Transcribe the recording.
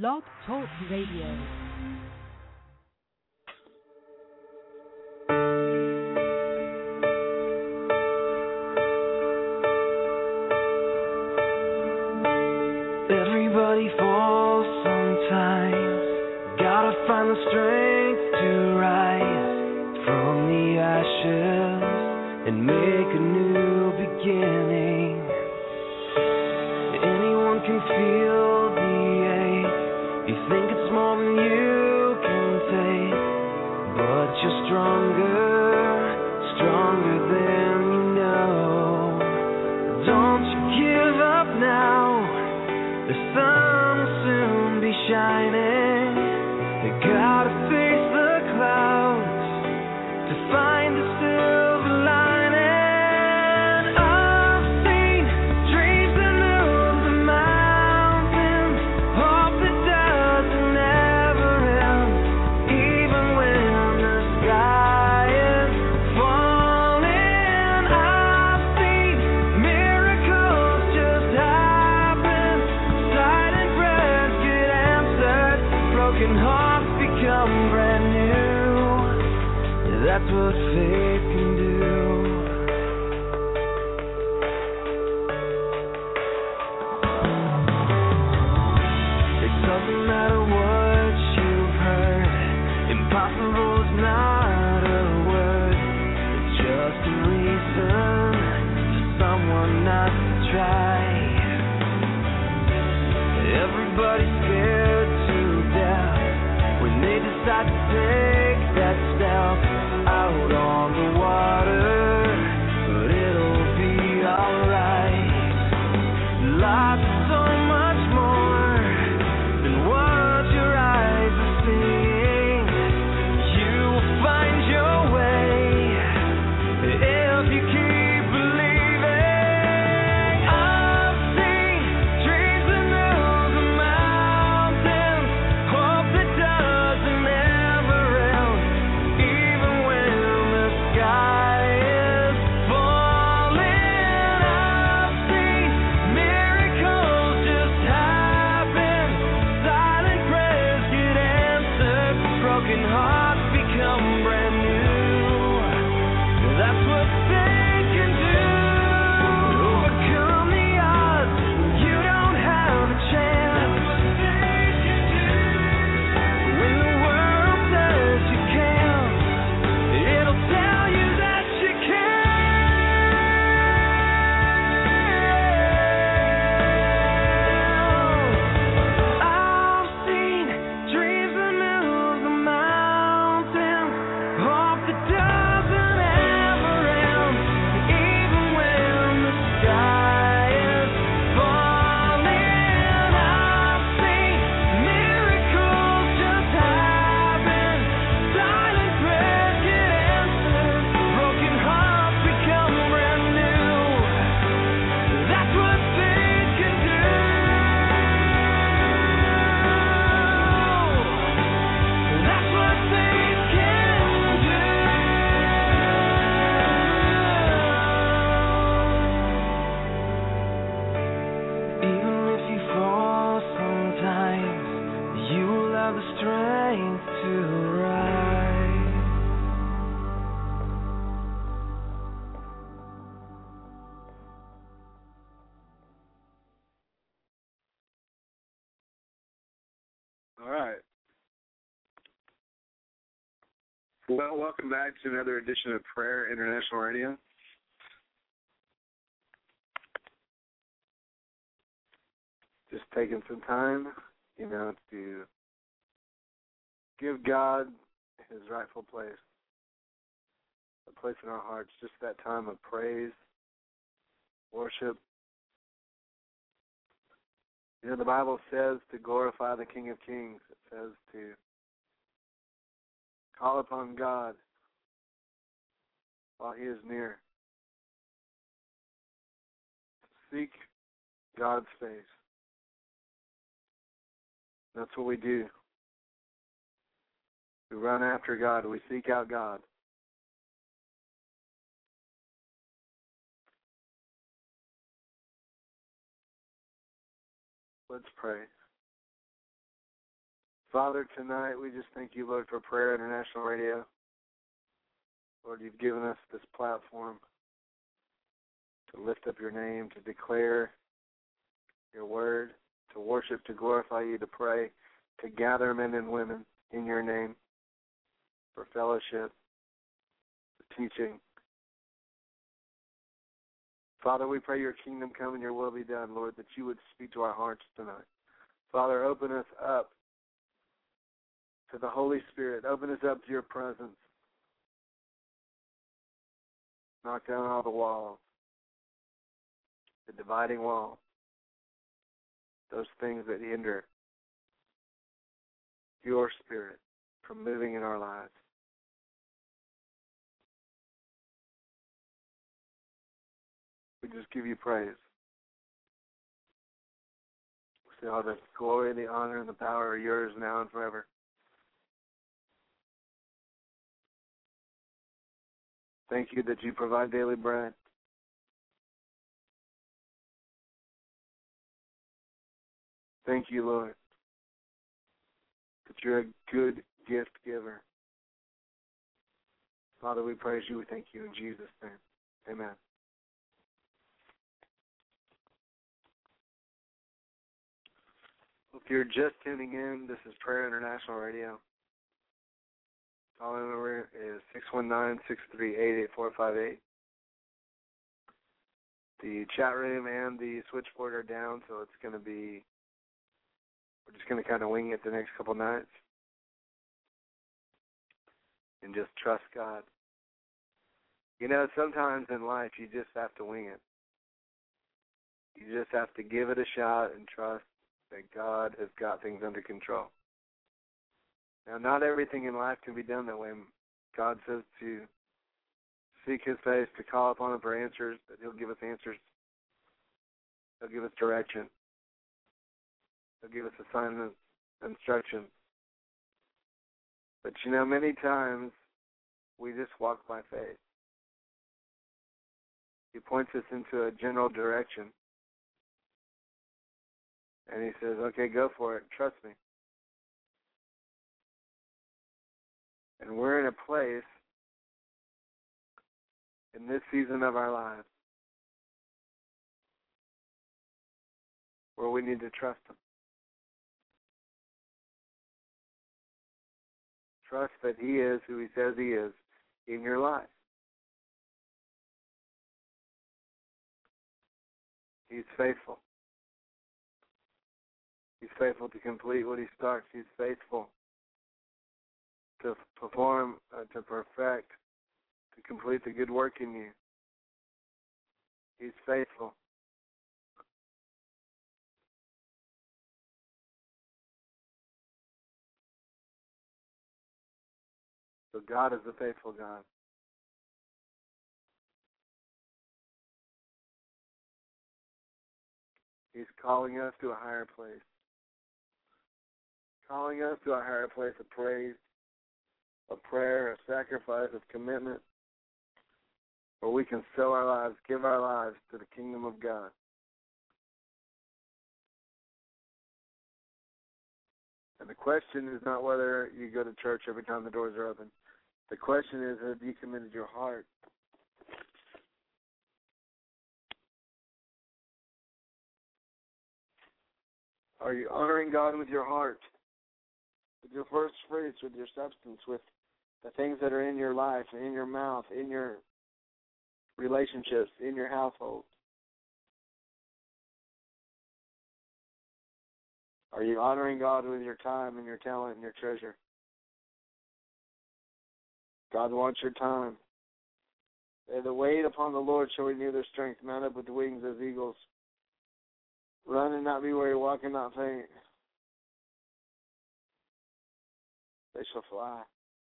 Blog Talk Radio. Everybody falls sometimes. Gotta find the strength to rise from the ashes and make what faith can do. It doesn't matter what you've heard. Impossible is not a word. It's just a reason for someone not to try. Everybody's scared to death when they decide to take that step out on the water. Well, welcome back to another edition of Prayer International Radio. Just taking some time, you know, to give God his rightful place, a place in our hearts, just that time of praise, worship. You know, the Bible says to glorify the King of Kings. It says to call upon God while He is near. Seek God's face. That's what we do. We run after God. We seek out God. Let's pray. Father, tonight we just thank you, Lord, for Prayer International Radio. Lord, you've given us this platform to lift up your name, to declare your word, to worship, to glorify you, to pray, to gather men and women in your name for fellowship, for teaching. Father, we pray your kingdom come and your will be done, Lord, that you would speak to our hearts tonight. Father, open us up to the Holy Spirit. Open us up to your presence. Knock down all the walls, the dividing wall, those things that hinder your spirit from moving in our lives. We just give you praise. We say all the glory, the honor, and the power are yours now and forever. Thank you that you provide daily bread. Thank you, Lord, that you're a good gift giver. Father, we praise you. We thank you in Jesus' name. Amen. If you're just tuning in, this is Prayer International Radio. Call number is 619-638-8458. The chat room and the switchboard are down, so it's going to be, we're just going to kind of wing it the next couple nights. And just trust God. You know, sometimes in life you just have to wing it. You just have to give it a shot and trust that God has got things under control. Now, not everything in life can be done that way. God says to seek His face, to call upon Him for answers, that He'll give us answers. He'll give us direction. He'll give us assignments, instructions. But you know, many times we just walk by faith. He points us into a general direction. And he says, okay, go for it. Trust me. And we're in a place in this season of our lives where we need to trust Him. Trust that He is who He says He is in your life. He's faithful. He's faithful to complete what He starts. He's faithful to perform, uh, to perfect, to complete the good work in you. He's faithful. So God is a faithful God. He's calling us to a higher place. Calling us to a higher place of praise, of prayer, of sacrifice, of commitment, where we can sell our lives, give our lives to the kingdom of God. And the question is not whether you go to church every time the doors are open. The question is, have you committed your heart? Are you honoring God with your heart, with your first fruits, with your substance, with the things that are in your life, in your mouth, in your relationships, in your household? Are you honoring God with your time and your talent and your treasure? God wants your time. They that wait upon the Lord shall renew their strength, mount up with the wings as eagles. Run and not be weary, walk and not faint. They shall fly.